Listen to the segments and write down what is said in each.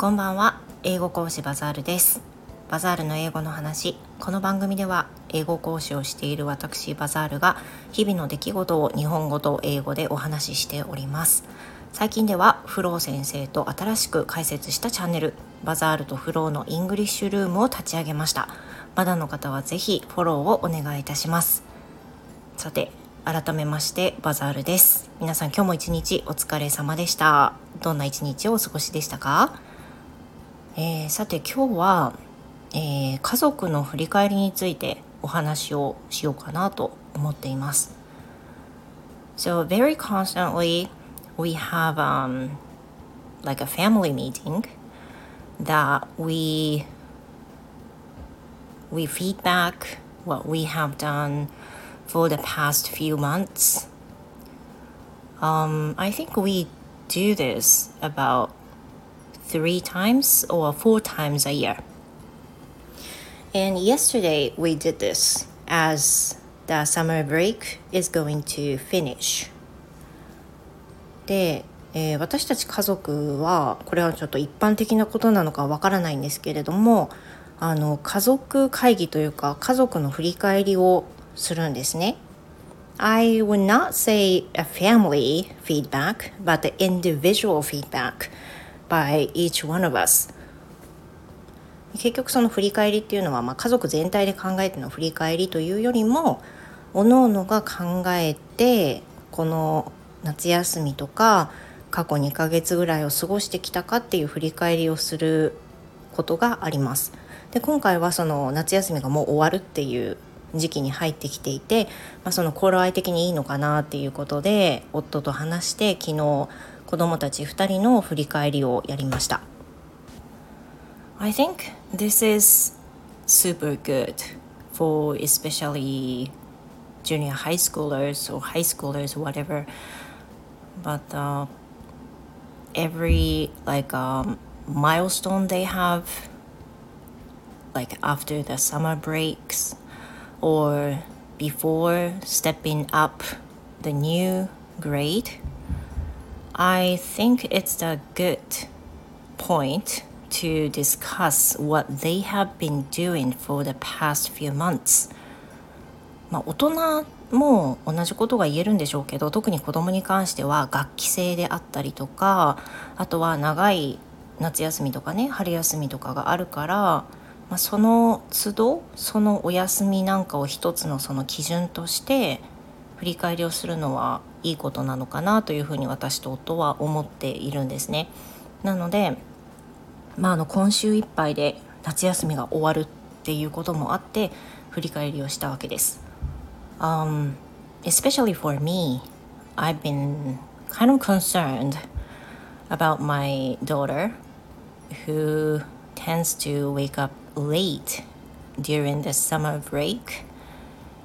こんばんは。英語講師バザールです。バザールの英語の話。この番組では英語講師をしている私バザールが日々の出来事を日本語と英語でお話ししております。最近ではフロー先生と新しく開設したチャンネルバザールとフローのイングリッシュルームを立ち上げました。まだの方はぜひフォローをお願いいたします。さて改めましてバザールです。皆さん今日も一日お疲れ様でした。どんな一日をお過ごしでしたか、えー、さて今日は、えー、家族の振り返りについてお話をしようかなと思っています So very constantly we have um, like a family meeting that we we feedback what we have done for the past few months. Um, I think we do this about three times or four times a year. And yesterday we did this as the summer break is going to finish. で、えー、私たち家族はこれはちょっと一般的なことなのかわからないんですけれどもあの家族会議というか家族の振り返りをするんですね。I would not say a family feedback, but the individual feedback by each one of us. 結局その振り返りっていうのは、まあ、家族全体で考えての振り返りというよりもおのおのが考えてこの夏休みとか過去2ヶ月ぐらいを過ごしてきたかっていう振り返りをすることがあります。で今回はその夏休みがもう終わるっていう時期に入ってきていて、まあ、その頃合い的にいいのかなっていうことで夫と話して昨日子供たち2人の振り返りをやりました。I think this is super good for especially junior high schoolers or high schoolers or whatever but uh, every like um, milestone they have like after the summer breaks or before stepping up the new grade, I think it's a good point to discuss what they have been doing for the past few months. まあ、大人も同じことが言えるんでしょうけど特に子供に関しては学期制であったりとかあとは長い夏休みとかね春休みとかがあるからまあ、その都度そのお休みなんかを一つのその基準として振り返りをするのはいいことなのかなというふうに私と夫は思っているんですね。なので、まあ、あの今週いっぱいで夏休みが終わるっていうこともあって振り返りをしたわけです。Um, especially for me, I've been kind of concerned about my daughter who tends to wake up late during the summer break.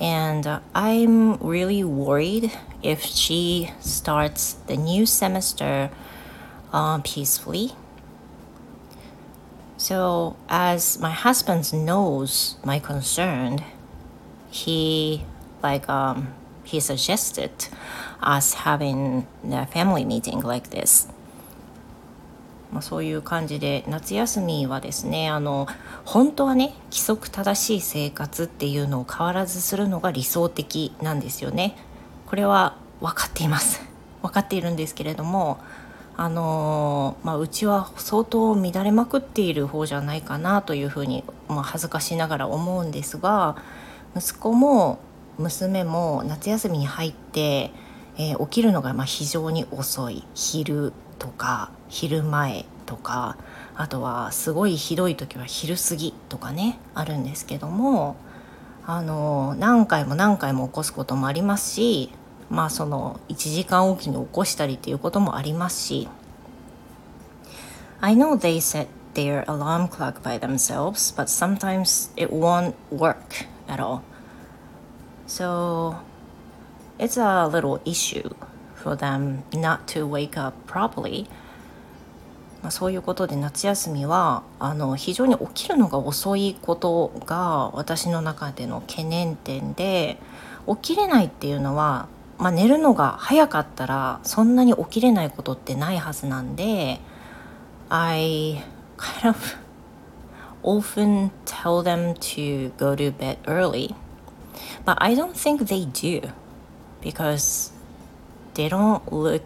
And uh, I'm really worried if she starts the new semester uh, peacefully. So, as my husband knows my concern, he like um, he suggested us having a family meeting like this. まあ、そういう感じで夏休みはですねあの本当はね規則正しい生活っていうのを変わらずするのが理想的なんですよね。これは分かっています 分かっているんですけれどもあのまあ、うちは相当乱れまくっている方じゃないかなというふうに、まあ、恥ずかしながら思うんですが息子も娘も夏休みに入って、えー、起きるのがま非常に遅い昼とか昼前とかあとはすごいひどい時は昼過ぎとかねあるんですけどもあの何回も何回も起こすこともありますしまあその1時間おきに起こしたりっていうこともありますし I know they set their alarm clock by themselves but sometimes it won't work at all so it's a little issue for them not to wake up properly まあ、そういうことで夏休みはあの非常に起きるのが遅いことが私の中での懸念点で起きれないっていうのは、まあ、寝るのが早かったらそんなに起きれないことってないはずなんで I kind of often tell them to go to bed early. But I don't think they do because they don't look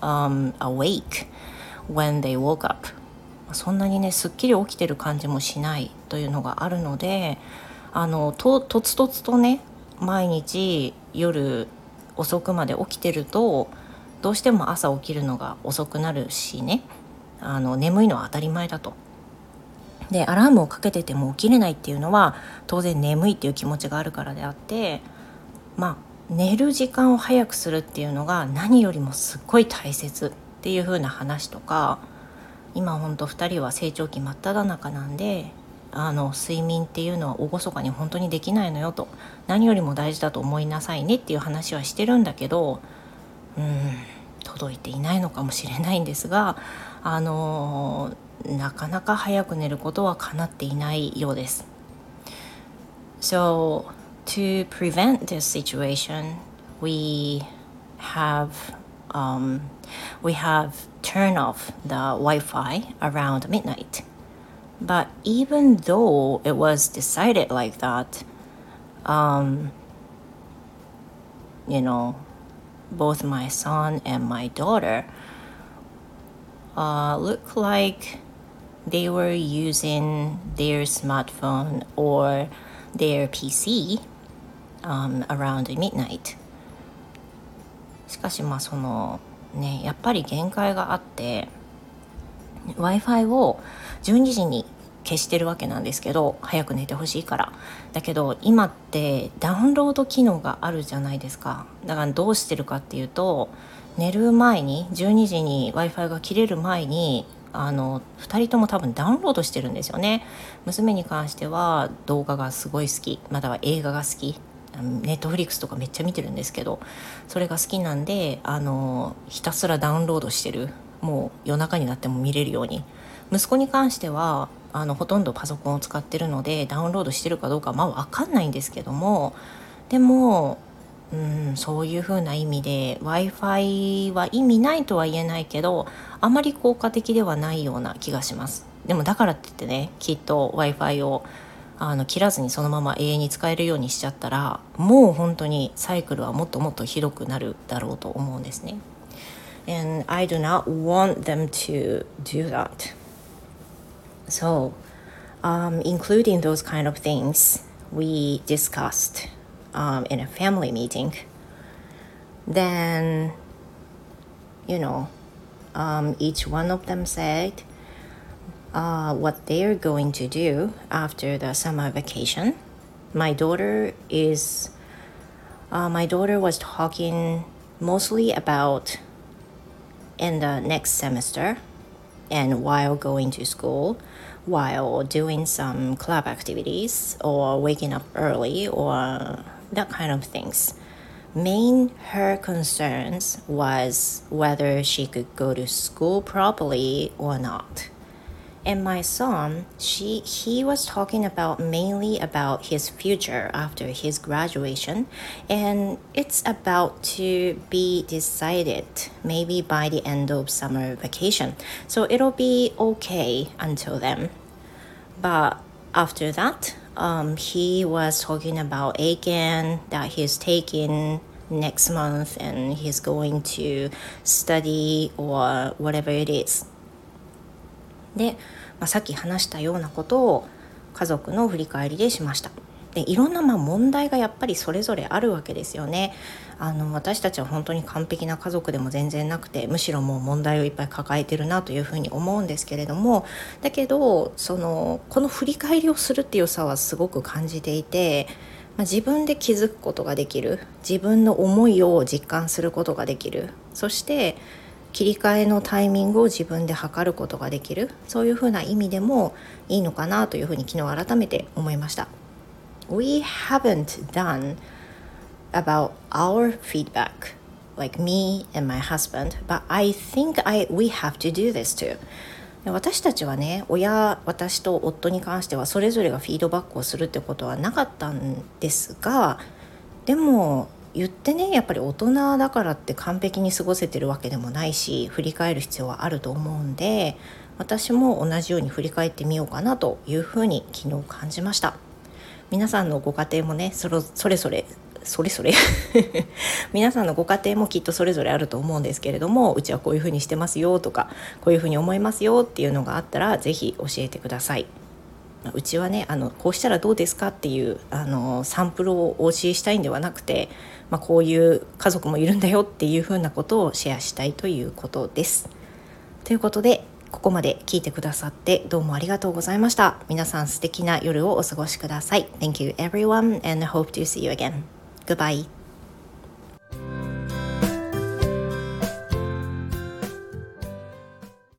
um, awake when they woke up. そんなにねすっきり起きてる感じもしないというのがあるのであのととつとつとね毎日夜遅くまで起きてるとどうしても朝起きるのが遅くなるしねあの眠いのは当たり前だと。でアラームをかけてても起きれないっていうのは当然眠いっていう気持ちがあるからであってまあ寝る時間を早くするっていうのが何よりもすっごい大切っていう風な話とか今ほんと2人は成長期真っ只中なんであの睡眠っていうのは厳かに本当にできないのよと何よりも大事だと思いなさいねっていう話はしてるんだけどうん届いていないのかもしれないんですがあのなかなか早く寝ることは叶っていないようです。So to prevent this situation, we have um, we have turned off the Wi-Fi around midnight. But even though it was decided like that, um, you know, both my son and my daughter uh, look like they were using their smartphone or their PC um, around midnight. しかしまあそのねやっぱり限界があって w i f i を12時に消してるわけなんですけど早く寝てほしいから。だけど今ってダウンロード機能があるじゃないですか。だからどうしてるかっていうと寝る前に12時に w i f i が切れる前にあの2人とも多分ダウンロードしてるんですよね。娘に関しては動画がすごい好きまたは映画が好き。ネットフリックスとかめっちゃ見てるんですけどそれが好きなんであのひたすらダウンロードしてるもう夜中になっても見れるように。息子に関してはあのほとんどパソコンを使ってるのでダウンロードしてるかどうかまあ分かんないんですけどもでもうんそういう風な意味で w i f i は意味ないとは言えないけどあまり効果的ではないような気がします。でもだからって言ってねきっと w i f i をあの切らずにそのまま永遠に使えるようにしちゃったらもう本当にサイクルはもっともっとひどくなるだろうと思うんですね。And I do not want them to do that. So, um, including those kind of things we discussed um, in a family meeting, then, you know, um, each one of them said uh, what they're going to do after the summer vacation. My daughter is, uh, my daughter was talking mostly about in the next semester and while going to school while doing some club activities or waking up early or that kind of things main her concerns was whether she could go to school properly or not and my son she he was talking about mainly about his future after his graduation. And it's about to be decided maybe by the end of summer vacation. So it'll be okay until then. But after that um, he was talking about again that he's taking next month and he's going to study or whatever it is で、まあ、さっき話したようなことを家族の振り返りでしました。でいろんなまあ問題がやっぱりそれぞれあるわけですよね。あの私たちは本当に完璧な家族でも全然なくてむしろもう問題をいっぱい抱えてるなというふうに思うんですけれどもだけどそのこの振り返りをするっていう差はすごく感じていて、まあ、自分で気づくことができる自分の思いを実感することができるそして切り替えのタイミングを自分で測ることができるそういうふうな意味でもいいのかなというふうに昨日改めて思いました。We haven't done about our feedback like me and my husband but I think I we have to do this too 私たちはね親私と夫に関してはそれぞれがフィードバックをするってことはなかったんですがでも言ってねやっぱり大人だからって完璧に過ごせてるわけでもないし振り返る必要はあると思うんで私も同じように振り返ってみようかなというふうに昨日感じました皆さんのご家庭もねそれそれぞれそれぞれ 皆さんのご家庭もきっとそれぞれあると思うんですけれどもうちはこういうふうにしてますよとかこういうふうに思いますよっていうのがあったら是非教えてください。うちはねあのこうしたらどうですかっていうあのサンプルをお教えしたいんではなくて、まあ、こういう家族もいるんだよっていうふうなことをシェアしたいということです。ということでここまで聞いてくださってどうもありがとうございました。皆さん素敵な夜をお過ごしください。Thank you everyone and hope to see you again. Goodbye.